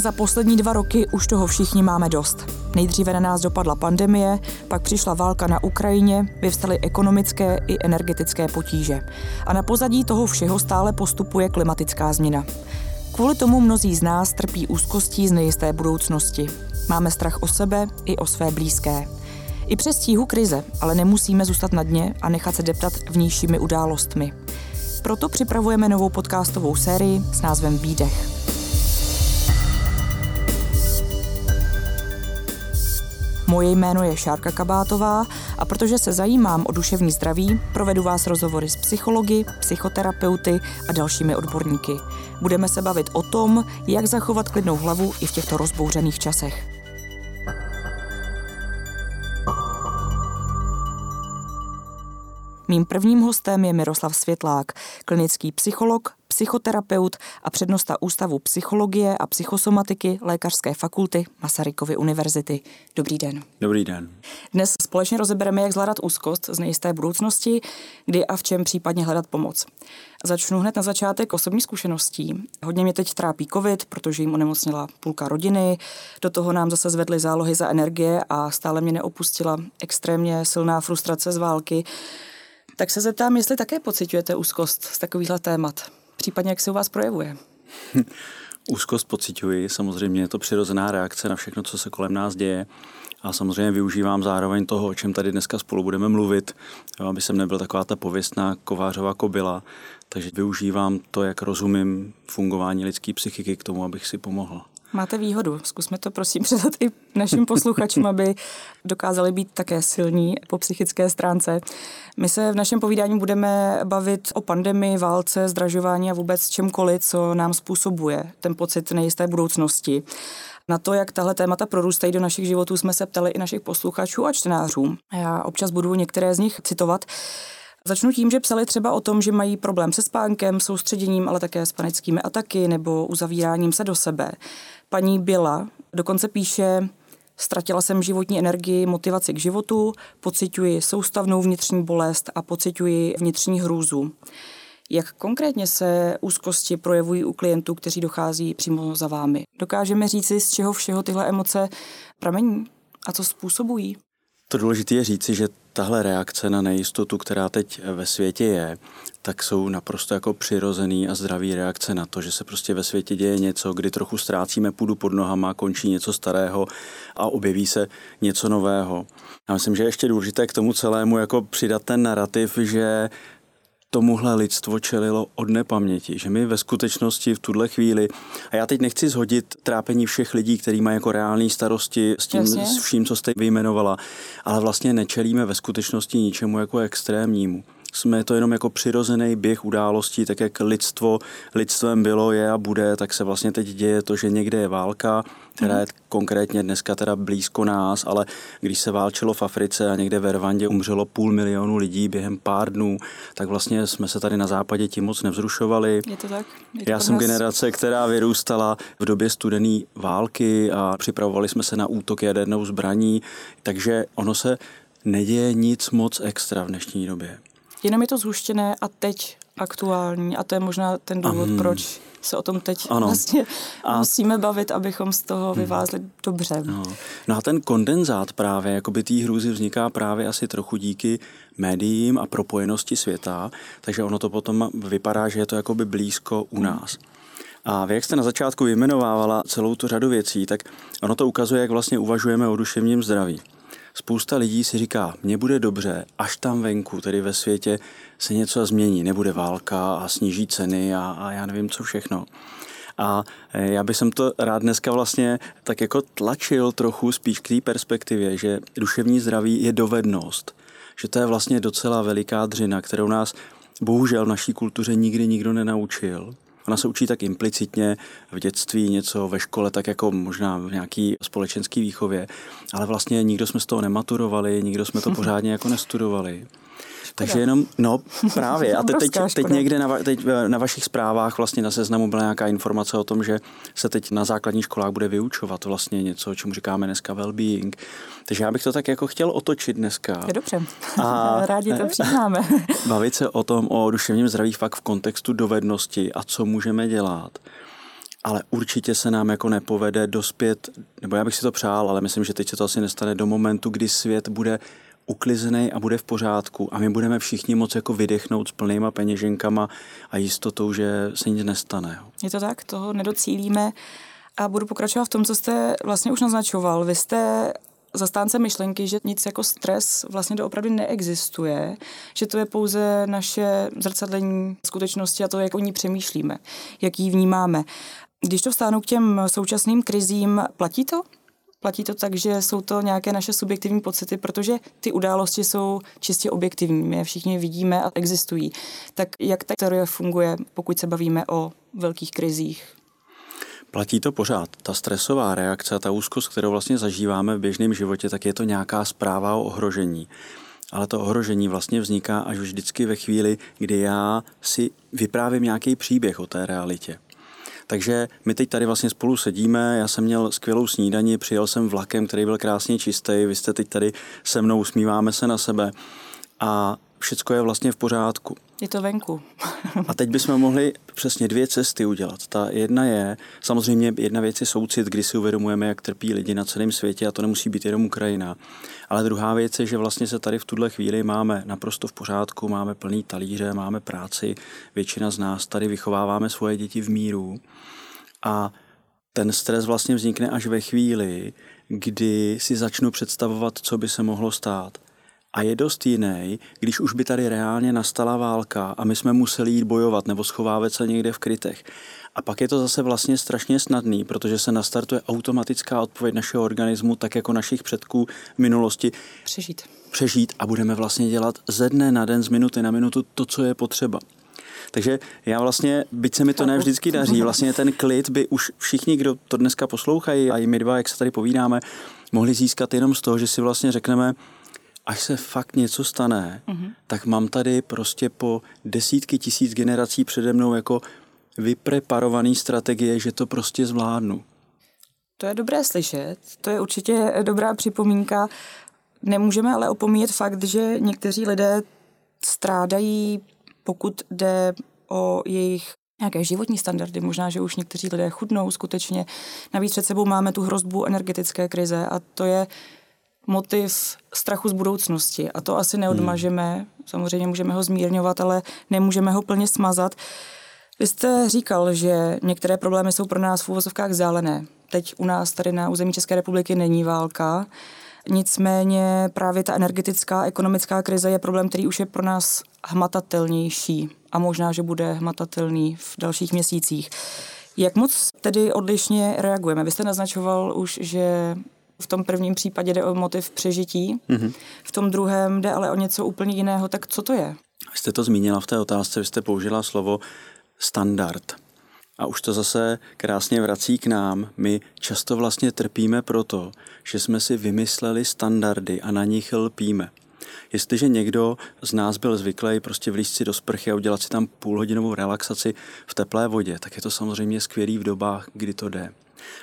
Za poslední dva roky už toho všichni máme dost. Nejdříve na nás dopadla pandemie, pak přišla válka na Ukrajině, vyvstaly ekonomické i energetické potíže. A na pozadí toho všeho stále postupuje klimatická změna. Kvůli tomu mnozí z nás trpí úzkostí z nejisté budoucnosti. Máme strach o sebe i o své blízké. I přes tíhu krize, ale nemusíme zůstat na dně a nechat se deptat vnějšími událostmi. Proto připravujeme novou podcastovou sérii s názvem Výdech. Moje jméno je Šárka Kabátová a protože se zajímám o duševní zdraví, provedu vás rozhovory s psychologi, psychoterapeuty a dalšími odborníky. Budeme se bavit o tom, jak zachovat klidnou hlavu i v těchto rozbouřených časech. Mým prvním hostem je Miroslav Světlák, klinický psycholog, psychoterapeut a přednosta Ústavu psychologie a psychosomatiky Lékařské fakulty Masarykovy univerzity. Dobrý den. Dobrý den. Dnes společně rozebereme, jak zvládat úzkost z nejisté budoucnosti, kdy a v čem případně hledat pomoc. Začnu hned na začátek osobní zkušeností. Hodně mě teď trápí covid, protože jim onemocnila půlka rodiny, do toho nám zase zvedly zálohy za energie a stále mě neopustila extrémně silná frustrace z války. Tak se zeptám, jestli také pocitujete úzkost z takovýchhle témat, případně jak se u vás projevuje. Úzkost pocituji, samozřejmě je to přirozená reakce na všechno, co se kolem nás děje. A samozřejmě využívám zároveň toho, o čem tady dneska spolu budeme mluvit, aby jsem nebyl taková ta pověstná kovářová kobila. Takže využívám to, jak rozumím fungování lidské psychiky k tomu, abych si pomohl. Máte výhodu. Zkusme to prosím předat i našim posluchačům, aby dokázali být také silní po psychické stránce. My se v našem povídání budeme bavit o pandemii, válce, zdražování a vůbec čemkoliv, co nám způsobuje ten pocit nejisté budoucnosti. Na to, jak tahle témata prorůstají do našich životů, jsme se ptali i našich posluchačů a čtenářů. Já občas budu některé z nich citovat. Začnu tím, že psali třeba o tom, že mají problém se spánkem, soustředěním, ale také s panickými ataky nebo uzavíráním se do sebe. Paní Byla dokonce píše, Ztratila jsem životní energii, motivaci k životu, pocituji soustavnou vnitřní bolest a pocituji vnitřní hrůzu. Jak konkrétně se úzkosti projevují u klientů, kteří dochází přímo za vámi? Dokážeme říci, z čeho všeho tyhle emoce pramení a co způsobují? To důležité je říci, že tahle reakce na nejistotu, která teď ve světě je, tak jsou naprosto jako přirozený a zdravý reakce na to, že se prostě ve světě děje něco, kdy trochu ztrácíme půdu pod nohama, končí něco starého a objeví se něco nového. Já myslím, že je ještě důležité k tomu celému jako přidat ten narrativ, že tomuhle lidstvo čelilo od nepaměti, že my ve skutečnosti v tuhle chvíli, a já teď nechci zhodit trápení všech lidí, kteří mají jako reální starosti s tím, Jasně. s vším, co jste vyjmenovala, ale vlastně nečelíme ve skutečnosti ničemu jako extrémnímu jsme to jenom jako přirozený běh událostí, tak jak lidstvo lidstvem bylo, je a bude, tak se vlastně teď děje to, že někde je válka, která je konkrétně dneska teda blízko nás, ale když se válčilo v Africe a někde ve Rwandě umřelo půl milionu lidí během pár dnů, tak vlastně jsme se tady na západě tím moc nevzrušovali. Je to tak? Je to Já jsem nás... generace, která vyrůstala v době studené války a připravovali jsme se na útok jadernou zbraní, takže ono se neděje nic moc extra v dnešní době. Jenom je to zhuštěné a teď aktuální a to je možná ten důvod, um, proč se o tom teď ano. vlastně a... musíme bavit, abychom z toho hmm. vyvázli hmm. dobře. No. no a ten kondenzát právě, jako by té hrůzy vzniká právě asi trochu díky médiím a propojenosti světa, takže ono to potom vypadá, že je to jakoby blízko u hmm. nás. A vy, jak jste na začátku vyjmenovávala celou tu řadu věcí, tak ono to ukazuje, jak vlastně uvažujeme o duševním zdraví. Spousta lidí si říká, mně bude dobře, až tam venku, tedy ve světě, se něco změní, nebude válka a sníží ceny a, a já nevím co všechno. A e, já bych to rád dneska vlastně tak jako tlačil trochu spíš k té perspektivě, že duševní zdraví je dovednost, že to je vlastně docela veliká dřina, kterou nás bohužel v naší kultuře nikdy nikdo nenaučil Ona se učí tak implicitně v dětství něco, ve škole, tak jako možná v nějaký společenský výchově, ale vlastně nikdo jsme z toho nematurovali, nikdo jsme to pořádně jako nestudovali. Takže jenom, no právě. A teď, teď, teď někde na, teď na vašich zprávách vlastně na seznamu byla nějaká informace o tom, že se teď na základních školách bude vyučovat vlastně něco, čemu říkáme dneska well-being. Takže já bych to tak jako chtěl otočit dneska. Je dobře. A Rádi to přiznáme. bavit se o tom, o duševním zdraví fakt v kontextu dovednosti a co můžeme dělat ale určitě se nám jako nepovede dospět, nebo já bych si to přál, ale myslím, že teď se to asi nestane do momentu, kdy svět bude uklizený a bude v pořádku a my budeme všichni moc jako vydechnout s plnýma peněženkama a jistotou, že se nic nestane. Je to tak, toho nedocílíme a budu pokračovat v tom, co jste vlastně už naznačoval. Vy jste zastánce myšlenky, že nic jako stres vlastně doopravdy neexistuje, že to je pouze naše zrcadlení skutečnosti a to, jak o ní přemýšlíme, jak ji vnímáme. Když to vstánu k těm současným krizím, platí to? Platí to tak, že jsou to nějaké naše subjektivní pocity, protože ty události jsou čistě objektivní, my je všichni vidíme a existují. Tak jak ta teorie funguje, pokud se bavíme o velkých krizích? Platí to pořád. Ta stresová reakce, ta úzkost, kterou vlastně zažíváme v běžném životě, tak je to nějaká zpráva o ohrožení. Ale to ohrožení vlastně vzniká až vždycky ve chvíli, kdy já si vyprávím nějaký příběh o té realitě. Takže my teď tady vlastně spolu sedíme, já jsem měl skvělou snídani, přijel jsem vlakem, který byl krásně čistý, vy jste teď tady se mnou, usmíváme se na sebe. A všecko je vlastně v pořádku. Je to venku. a teď bychom mohli přesně dvě cesty udělat. Ta jedna je, samozřejmě jedna věc je soucit, kdy si uvědomujeme, jak trpí lidi na celém světě a to nemusí být jenom Ukrajina. Ale druhá věc je, že vlastně se tady v tuhle chvíli máme naprosto v pořádku, máme plný talíře, máme práci, většina z nás tady vychováváme svoje děti v míru a ten stres vlastně vznikne až ve chvíli, kdy si začnu představovat, co by se mohlo stát. A je dost jiný, když už by tady reálně nastala válka a my jsme museli jít bojovat nebo schovávat se někde v krytech. A pak je to zase vlastně strašně snadný, protože se nastartuje automatická odpověď našeho organismu, tak jako našich předků v minulosti. Přežít. Přežít a budeme vlastně dělat ze dne na den, z minuty na minutu to, co je potřeba. Takže já vlastně, byť se mi to ne vždycky daří, vlastně ten klid by už všichni, kdo to dneska poslouchají a i my dva, jak se tady povídáme, mohli získat jenom z toho, že si vlastně řekneme, až se fakt něco stane, mm-hmm. tak mám tady prostě po desítky tisíc generací přede mnou jako vypreparovaný strategie, že to prostě zvládnu. To je dobré slyšet, to je určitě dobrá připomínka. Nemůžeme ale opomíjet fakt, že někteří lidé strádají, pokud jde o jejich nějaké životní standardy, možná, že už někteří lidé chudnou skutečně. Navíc před sebou máme tu hrozbu energetické krize a to je motiv strachu z budoucnosti. A to asi neodmažeme, hmm. samozřejmě můžeme ho zmírňovat, ale nemůžeme ho plně smazat. Vy jste říkal, že některé problémy jsou pro nás v úvozovkách zálené. Teď u nás tady na území České republiky není válka, nicméně právě ta energetická, ekonomická krize je problém, který už je pro nás hmatatelnější a možná, že bude hmatatelný v dalších měsících. Jak moc tedy odlišně reagujeme? Vy jste naznačoval už, že v tom prvním případě jde o motiv přežití, mm-hmm. v tom druhém jde ale o něco úplně jiného. Tak co to je? Vy jste to zmínila v té otázce, vy jste použila slovo standard. A už to zase krásně vrací k nám. My často vlastně trpíme proto, že jsme si vymysleli standardy a na nich lpíme. Jestliže někdo z nás byl zvyklý prostě vlízt si do sprchy a udělat si tam půlhodinovou relaxaci v teplé vodě, tak je to samozřejmě skvělý v dobách, kdy to jde.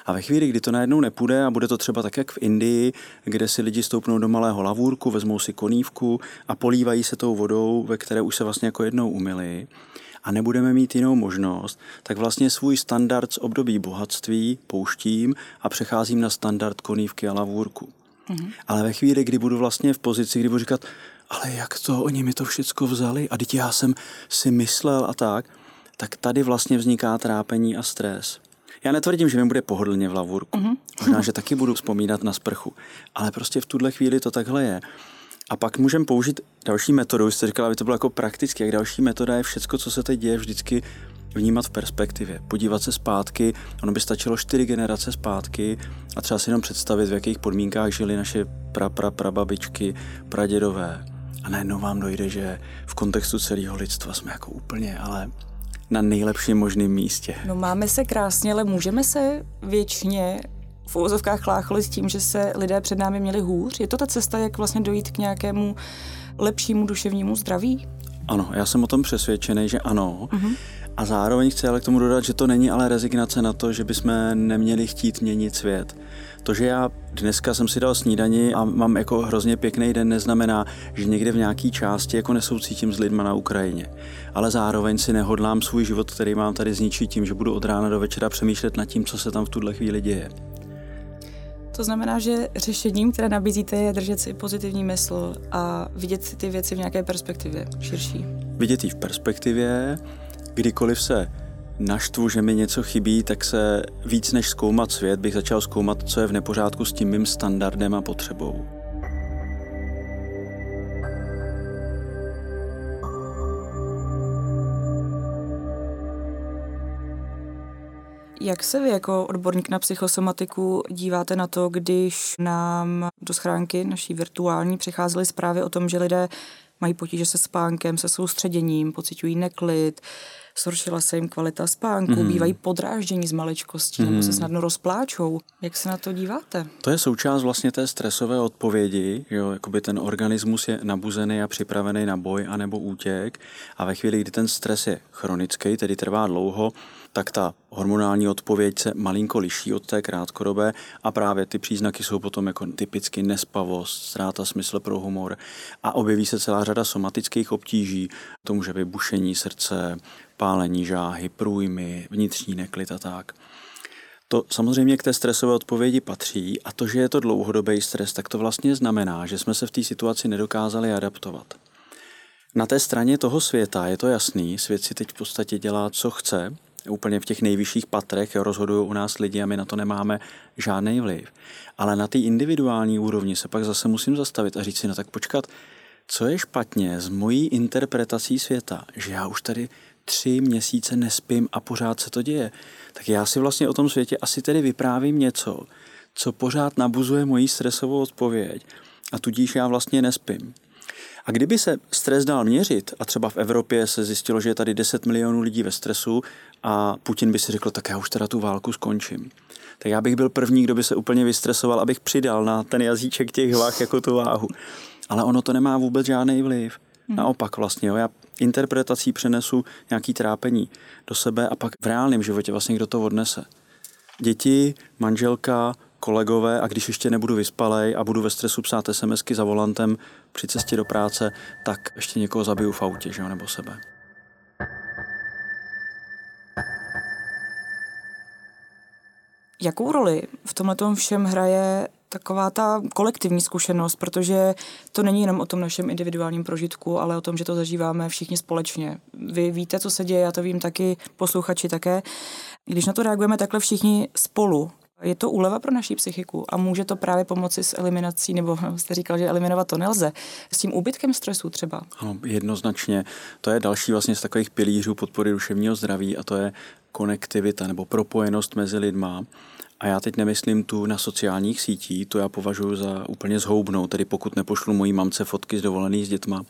A ve chvíli, kdy to najednou nepůjde a bude to třeba tak, jak v Indii, kde si lidi stoupnou do malého lavůrku, vezmou si konívku a polívají se tou vodou, ve které už se vlastně jako jednou umyli, a nebudeme mít jinou možnost, tak vlastně svůj standard z období bohatství pouštím a přecházím na standard konívky a lavůrku. Mm-hmm. Ale ve chvíli, kdy budu vlastně v pozici, kdy budu říkat, ale jak to, oni mi to všechno vzali a teď já jsem si myslel a tak, tak tady vlastně vzniká trápení a stres. Já netvrdím, že mi bude pohodlně v lavurku. Mm-hmm. Možná, že taky budu vzpomínat na sprchu. Ale prostě v tuhle chvíli to takhle je. A pak můžeme použít další metodu. Vy jste říkala, aby to bylo jako prakticky. Jak další metoda je všecko, co se teď děje, vždycky vnímat v perspektivě, podívat se zpátky, ono by stačilo čtyři generace zpátky a třeba si jenom představit, v jakých podmínkách žili naše pra, pra, prababičky, pradědové. A najednou vám dojde, že v kontextu celého lidstva jsme jako úplně, ale na nejlepším možném místě. No máme se krásně, ale můžeme se věčně v úvozovkách chlácholit tím, že se lidé před námi měli hůř? Je to ta cesta, jak vlastně dojít k nějakému lepšímu duševnímu zdraví? Ano, já jsem o tom přesvědčený, že ano. Uh-huh. A zároveň chci ale k tomu dodat, že to není ale rezignace na to, že bychom neměli chtít měnit svět. To, že já dneska jsem si dal snídani a mám jako hrozně pěkný den, neznamená, že někde v nějaké části jako nesoucítím s lidma na Ukrajině. Ale zároveň si nehodlám svůj život, který mám tady zničit tím, že budu od rána do večera přemýšlet nad tím, co se tam v tuhle chvíli děje. To znamená, že řešením, které nabízíte, je držet si pozitivní mysl a vidět ty věci v nějaké perspektivě širší. Vidět ji v perspektivě, kdykoliv se naštvu, že mi něco chybí, tak se víc než zkoumat svět, bych začal zkoumat, co je v nepořádku s tím mým standardem a potřebou. Jak se vy jako odborník na psychosomatiku díváte na to, když nám do schránky naší virtuální přicházely zprávy o tom, že lidé mají potíže se spánkem, se soustředěním, pocitují neklid, zhoršila se jim kvalita spánku, mm. bývají podráždění z maličkostí mm. nebo se mhm. snadno rozpláčou. Jak se na to díváte? To je součást vlastně té stresové odpovědi, jo, jakoby ten organismus je nabuzený a připravený na boj anebo útěk a ve chvíli, kdy ten stres je chronický, tedy trvá dlouho, tak ta hormonální odpověď se malinko liší od té krátkodobé a právě ty příznaky jsou potom jako typicky nespavost, ztráta smysl pro humor a objeví se celá řada somatických obtíží, to může být bušení srdce, pálení žáhy, průjmy, vnitřní neklid a tak. To samozřejmě k té stresové odpovědi patří a to, že je to dlouhodobý stres, tak to vlastně znamená, že jsme se v té situaci nedokázali adaptovat. Na té straně toho světa je to jasný, svět si teď v podstatě dělá, co chce, úplně v těch nejvyšších patrech rozhodují u nás lidi a my na to nemáme žádný vliv. Ale na té individuální úrovni se pak zase musím zastavit a říct si, no tak počkat, co je špatně s mojí interpretací světa, že já už tady tři měsíce nespím a pořád se to děje. Tak já si vlastně o tom světě asi tedy vyprávím něco, co pořád nabuzuje moji stresovou odpověď a tudíž já vlastně nespím. A kdyby se stres dal měřit, a třeba v Evropě se zjistilo, že je tady 10 milionů lidí ve stresu a Putin by si řekl, tak já už teda tu válku skončím. Tak já bych byl první, kdo by se úplně vystresoval, abych přidal na ten jazyček těch vah jako tu váhu. Ale ono to nemá vůbec žádný vliv. Hmm. Naopak vlastně, jo, já interpretací přenesu nějaký trápení do sebe a pak v reálném životě vlastně kdo to odnese. Děti, manželka, kolegové a když ještě nebudu vyspalej a budu ve stresu psát SMSky za volantem při cestě do práce, tak ještě někoho zabiju v autě, že jo, nebo sebe. Jakou roli v tomhle všem hraje taková ta kolektivní zkušenost, protože to není jenom o tom našem individuálním prožitku, ale o tom, že to zažíváme všichni společně. Vy víte, co se děje, já to vím taky, posluchači také. Když na to reagujeme takhle všichni spolu, je to úleva pro naší psychiku a může to právě pomoci s eliminací, nebo jste říkal, že eliminovat to nelze, s tím úbytkem stresu třeba? Ano, jednoznačně. To je další vlastně z takových pilířů podpory duševního zdraví a to je konektivita nebo propojenost mezi lidma. A já teď nemyslím tu na sociálních sítích, to já považuji za úplně zhoubnou, tedy pokud nepošlu mojí mamce fotky z dovolený s dětma,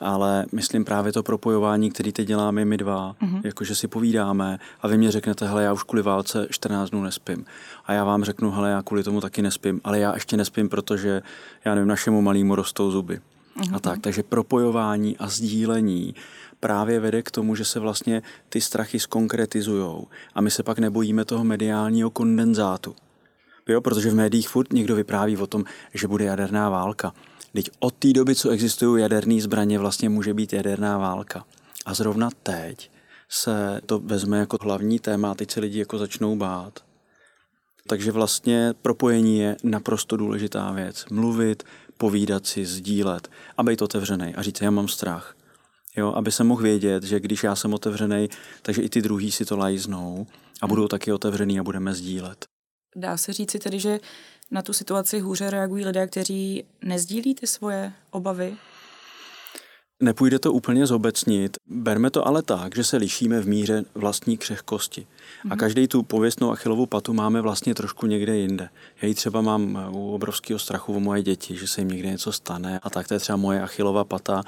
ale myslím právě to propojování, který teď děláme my dva, mm-hmm. jakože si povídáme a vy mě řeknete, hele, já už kvůli válce 14 dnů nespím. A já vám řeknu, hele, já kvůli tomu taky nespím, ale já ještě nespím, protože, já nevím, našemu malému rostou zuby. Mm-hmm. A tak, takže propojování a sdílení právě vede k tomu, že se vlastně ty strachy skonkretizujou a my se pak nebojíme toho mediálního kondenzátu. Jo, protože v médiích furt někdo vypráví o tom, že bude jaderná válka. Teď od té doby, co existují jaderné zbraně, vlastně může být jaderná válka. A zrovna teď se to vezme jako hlavní téma a teď se lidi jako začnou bát. Takže vlastně propojení je naprosto důležitá věc. Mluvit, povídat si, sdílet a být otevřený a říct, já mám strach. Jo, aby se mohl vědět, že když já jsem otevřený, takže i ty druhý si to lajznou a budou taky otevřený a budeme sdílet. Dá se říci tedy, že na tu situaci hůře reagují lidé, kteří nezdílí ty svoje obavy? Nepůjde to úplně zobecnit, berme to ale tak, že se lišíme v míře vlastní křehkosti. A mhm. každý tu pověstnou achilovou patu máme vlastně trošku někde jinde. Já ji třeba mám u obrovského strachu o moje děti, že se jim někde něco stane a tak to je třeba moje achilová pata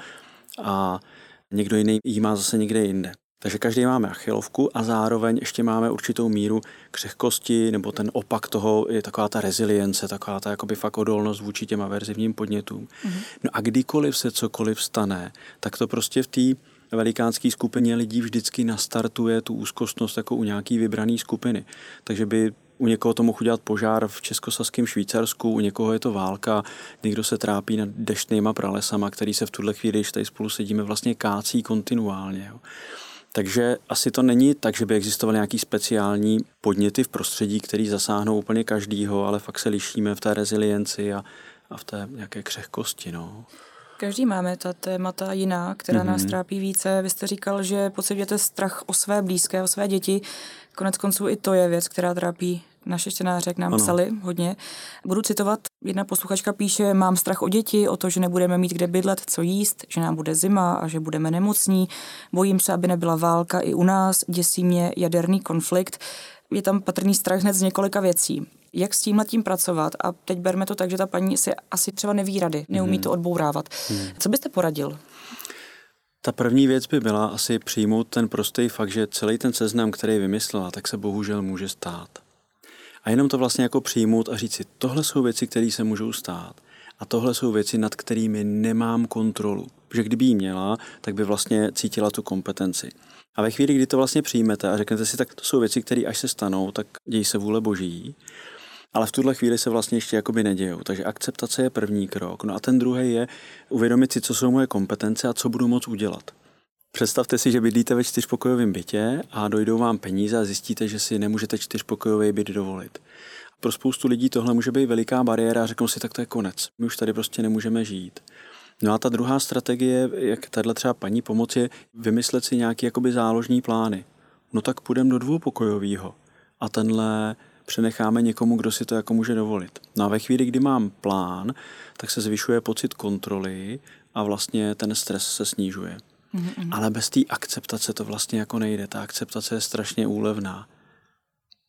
a někdo jiný ji má zase někde jinde. Takže každý máme achilovku a zároveň ještě máme určitou míru křehkosti, nebo ten opak toho je taková ta rezilience, taková ta jakoby fakt odolnost vůči těm averzivním podnětům. Mm-hmm. No a kdykoliv se cokoliv stane, tak to prostě v té velikánské skupině lidí vždycky nastartuje tu úzkostnost jako u nějaký vybrané skupiny. Takže by u někoho to mohl udělat požár v českosaském Švýcarsku, u někoho je to válka, někdo se trápí nad deštnýma pralesama, který se v tuhle chvíli, když tady spolu sedíme, vlastně kácí kontinuálně. Jo. Takže asi to není tak, že by existovaly nějaký speciální podněty v prostředí, který zasáhnou úplně každýho, ale fakt se lišíme v té rezilienci a, a v té nějaké křehkosti. No. Každý máme ta témata jiná, která mm-hmm. nás trápí více. Vy jste říkal, že pocitujete strach o své blízké, o své děti. Konec konců i to je věc, která trápí naše čtenáře, jak nám ano. psali hodně. Budu citovat, jedna posluchačka píše, mám strach o děti, o to, že nebudeme mít kde bydlet, co jíst, že nám bude zima a že budeme nemocní. Bojím se, aby nebyla válka i u nás, děsí mě jaderný konflikt. Je tam patrný strach hned z několika věcí. Jak s tím tím pracovat? A teď berme to tak, že ta paní si asi třeba neví rady, neumí hmm. to odbourávat. Hmm. Co byste poradil? Ta první věc by byla asi přijmout ten prostý fakt, že celý ten seznam, který vymyslela, tak se bohužel může stát. A jenom to vlastně jako přijmout a říct si, tohle jsou věci, které se můžou stát. A tohle jsou věci, nad kterými nemám kontrolu. Protože kdyby ji měla, tak by vlastně cítila tu kompetenci. A ve chvíli, kdy to vlastně přijmete a řeknete si, tak to jsou věci, které až se stanou, tak dějí se vůle boží. Ale v tuhle chvíli se vlastně ještě jakoby nedějou. Takže akceptace je první krok. No a ten druhý je uvědomit si, co jsou moje kompetence a co budu moct udělat. Představte si, že bydlíte ve čtyřpokojovém bytě a dojdou vám peníze a zjistíte, že si nemůžete čtyřpokojový byt dovolit. Pro spoustu lidí tohle může být veliká bariéra a řeknou si, tak to je konec. My už tady prostě nemůžeme žít. No a ta druhá strategie, jak tahle třeba paní pomoc, je vymyslet si nějaký jakoby záložní plány. No tak půjdeme do dvoupokojového a tenhle přenecháme někomu, kdo si to jako může dovolit. No a ve chvíli, kdy mám plán, tak se zvyšuje pocit kontroly a vlastně ten stres se snižuje. Mm-hmm. Ale bez té akceptace to vlastně jako nejde. Ta akceptace je strašně úlevná.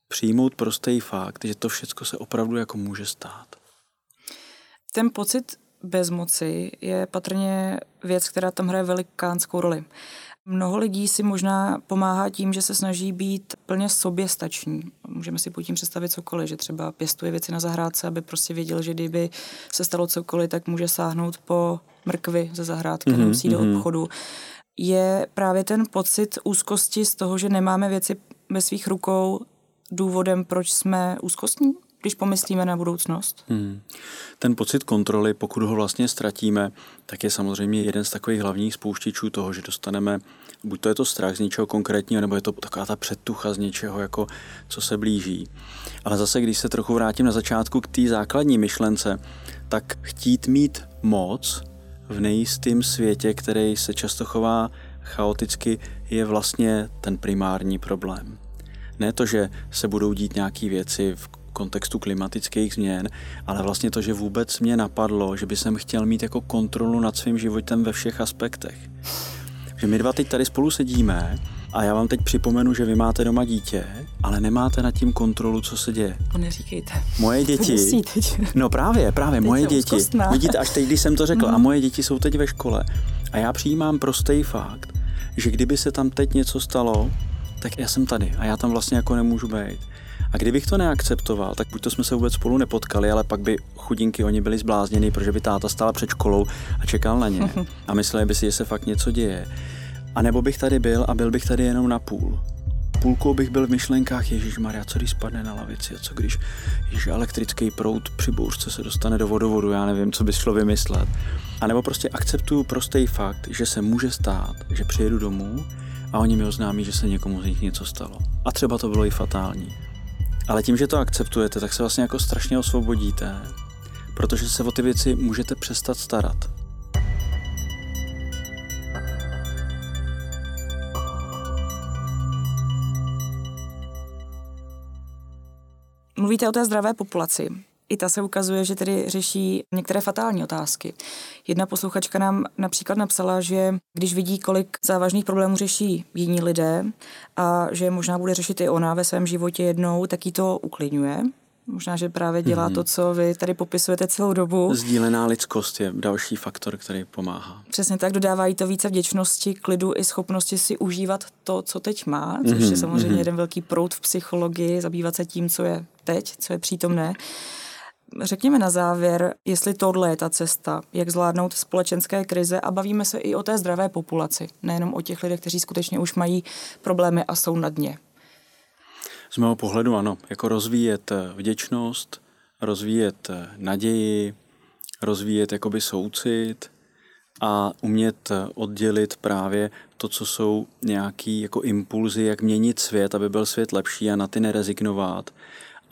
Přijmout prostý fakt, že to všechno se opravdu jako může stát. Ten pocit bezmoci je patrně věc, která tam hraje velikánskou roli. Mnoho lidí si možná pomáhá tím, že se snaží být plně soběstační. Můžeme si pod tím představit cokoliv, že třeba pěstuje věci na zahrádce, aby prostě věděl, že kdyby se stalo cokoliv, tak může sáhnout po mrkvy ze zahrádky, mm-hmm, nemusí do mhm. obchodu. Je právě ten pocit úzkosti z toho, že nemáme věci ve svých rukou důvodem, proč jsme úzkostní? Když pomyslíme na budoucnost? Hmm. Ten pocit kontroly, pokud ho vlastně ztratíme, tak je samozřejmě jeden z takových hlavních spouštěčů toho, že dostaneme, buď to je to strach z něčeho konkrétního, nebo je to taková ta předtucha z něčeho, jako co se blíží. Ale zase, když se trochu vrátím na začátku k té základní myšlence, tak chtít mít moc v nejistém světě, který se často chová chaoticky, je vlastně ten primární problém. Ne to, že se budou dít nějaké věci v kontextu klimatických změn, ale vlastně to, že vůbec mě napadlo, že by jsem chtěl mít jako kontrolu nad svým životem ve všech aspektech. Že my dva teď tady spolu sedíme a já vám teď připomenu, že vy máte doma dítě, ale nemáte nad tím kontrolu, co se děje. To neříkejte. Moje děti. No právě, právě, teď moje děti. Zkostná. Vidíte, až teď, když jsem to řekl, mm. a mhm. moje děti jsou teď ve škole. A já přijímám prostý fakt, že kdyby se tam teď něco stalo, tak já jsem tady a já tam vlastně jako nemůžu být. A kdybych to neakceptoval, tak buď to jsme se vůbec spolu nepotkali, ale pak by chudinky oni byli zblázněni, protože by táta stála před školou a čekal na ně. A mysleli by si, že se fakt něco děje. A nebo bych tady byl a byl bych tady jenom na půl. Půlkou bych byl v myšlenkách, Ježíš Maria, co když spadne na lavici a co když jež elektrický proud při bouřce se dostane do vodovodu, já nevím, co by šlo vymyslet. A nebo prostě akceptuju prostý fakt, že se může stát, že přijedu domů a oni mi oznámí, že se někomu z nich něco stalo. A třeba to bylo i fatální. Ale tím, že to akceptujete, tak se vlastně jako strašně osvobodíte, protože se o ty věci můžete přestat starat. Mluvíte o té zdravé populaci. I ta se ukazuje, že tedy řeší některé fatální otázky. Jedna posluchačka nám například napsala, že když vidí, kolik závažných problémů řeší jiní lidé a že možná bude řešit i ona ve svém životě jednou, tak jí to uklidňuje. Možná, že právě dělá mm-hmm. to, co vy tady popisujete celou dobu. Sdílená lidskost je další faktor, který pomáhá. Přesně tak, dodávají to více vděčnosti, klidu i schopnosti si užívat to, co teď má, což mm-hmm. je samozřejmě mm-hmm. jeden velký proud v psychologii, zabývat se tím, co je teď, co je přítomné. Řekněme na závěr, jestli tohle je ta cesta, jak zvládnout společenské krize a bavíme se i o té zdravé populaci, nejenom o těch lidech, kteří skutečně už mají problémy a jsou na dně. Z mého pohledu ano, jako rozvíjet vděčnost, rozvíjet naději, rozvíjet jakoby soucit a umět oddělit právě to, co jsou nějaký jako impulzy, jak měnit svět, aby byl svět lepší a na ty nerezignovat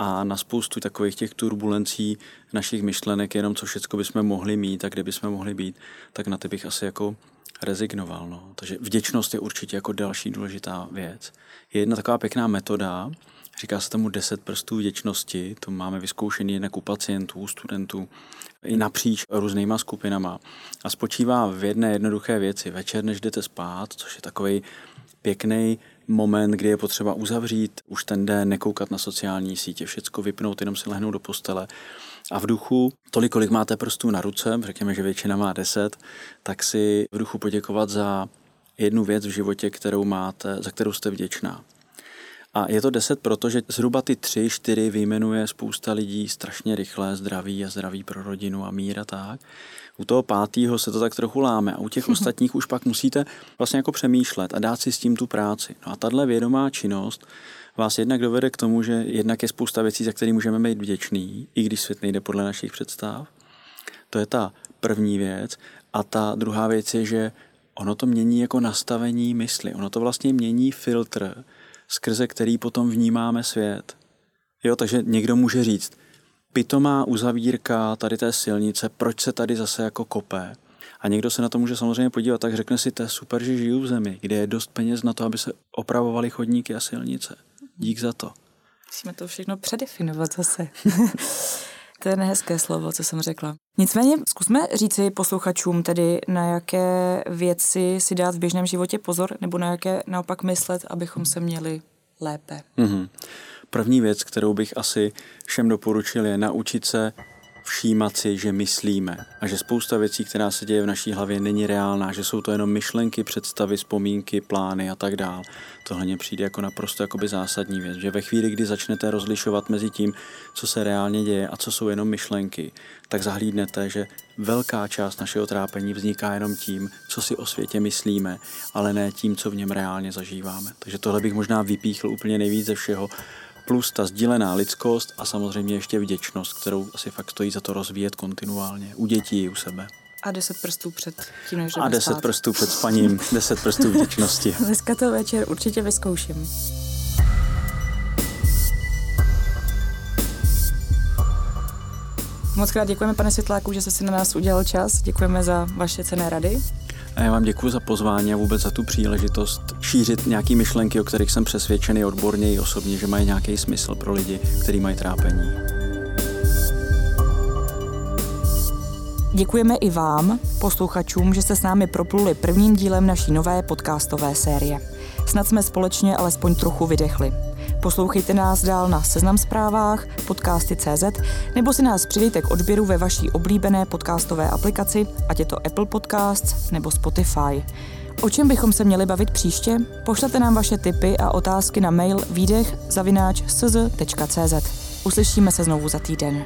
a na spoustu takových těch turbulencí našich myšlenek, jenom co všechno bychom mohli mít a kde bychom mohli být, tak na ty bych asi jako rezignoval. No. Takže vděčnost je určitě jako další důležitá věc. Je jedna taková pěkná metoda, říká se tomu 10 prstů vděčnosti, to máme vyzkoušený jednak u pacientů, studentů, i napříč různýma skupinama. A spočívá v jedné jednoduché věci. Večer, než jdete spát, což je takový pěkný moment, kdy je potřeba uzavřít už ten den, nekoukat na sociální sítě, všecko vypnout, jenom si lehnout do postele. A v duchu, tolik, kolik máte prstů na ruce, řekněme, že většina má deset, tak si v duchu poděkovat za jednu věc v životě, kterou máte, za kterou jste vděčná. A je to deset, protože zhruba ty tři, čtyři vyjmenuje spousta lidí strašně rychle, zdraví a zdraví pro rodinu a mír a tak. U toho pátého se to tak trochu láme a u těch ostatních už pak musíte vlastně jako přemýšlet a dát si s tím tu práci. No a tahle vědomá činnost vás jednak dovede k tomu, že jednak je spousta věcí, za které můžeme být vděční, i když svět nejde podle našich představ. To je ta první věc. A ta druhá věc je, že ono to mění jako nastavení mysli. Ono to vlastně mění filtr, skrze který potom vnímáme svět. Jo, takže někdo může říct, pitomá uzavírka tady té silnice, proč se tady zase jako kope? A někdo se na to může samozřejmě podívat, tak řekne si, to je super, že žiju v zemi, kde je dost peněz na to, aby se opravovaly chodníky a silnice. Dík za to. Musíme to všechno předefinovat zase. to je nehezké slovo, co jsem řekla. Nicméně zkusme říci posluchačům tedy, na jaké věci si dát v běžném životě pozor, nebo na jaké naopak myslet, abychom se měli lépe. Mm-hmm. První věc, kterou bych asi všem doporučil, je naučit se všímat si, že myslíme a že spousta věcí, která se děje v naší hlavě, není reálná, že jsou to jenom myšlenky, představy, vzpomínky, plány a tak dál. Tohle mě přijde jako naprosto jakoby zásadní věc, že ve chvíli, kdy začnete rozlišovat mezi tím, co se reálně děje a co jsou jenom myšlenky, tak zahlídnete, že velká část našeho trápení vzniká jenom tím, co si o světě myslíme, ale ne tím, co v něm reálně zažíváme. Takže tohle bych možná vypíchl úplně nejvíc ze všeho, plus ta sdílená lidskost a samozřejmě ještě vděčnost, kterou asi fakt stojí za to rozvíjet kontinuálně u dětí i u sebe. A deset prstů před tím, než A deset spát. prstů před spaním, deset prstů vděčnosti. Dneska to večer určitě vyzkouším. Moc krát děkujeme, pane Světláku, že jste si na nás udělal čas. Děkujeme za vaše cené rady. A já vám děkuji za pozvání a vůbec za tu příležitost šířit nějaké myšlenky, o kterých jsem přesvědčený odborně i osobně, že mají nějaký smysl pro lidi, kteří mají trápení. Děkujeme i vám, posluchačům, že jste s námi propluli prvním dílem naší nové podcastové série. Snad jsme společně alespoň trochu vydechli. Poslouchejte nás dál na Seznam zprávách, podcasty.cz nebo si nás přidejte k odběru ve vaší oblíbené podcastové aplikaci, ať je to Apple Podcasts nebo Spotify. O čem bychom se měli bavit příště? Pošlete nám vaše tipy a otázky na mail výdech Uslyšíme se znovu za týden.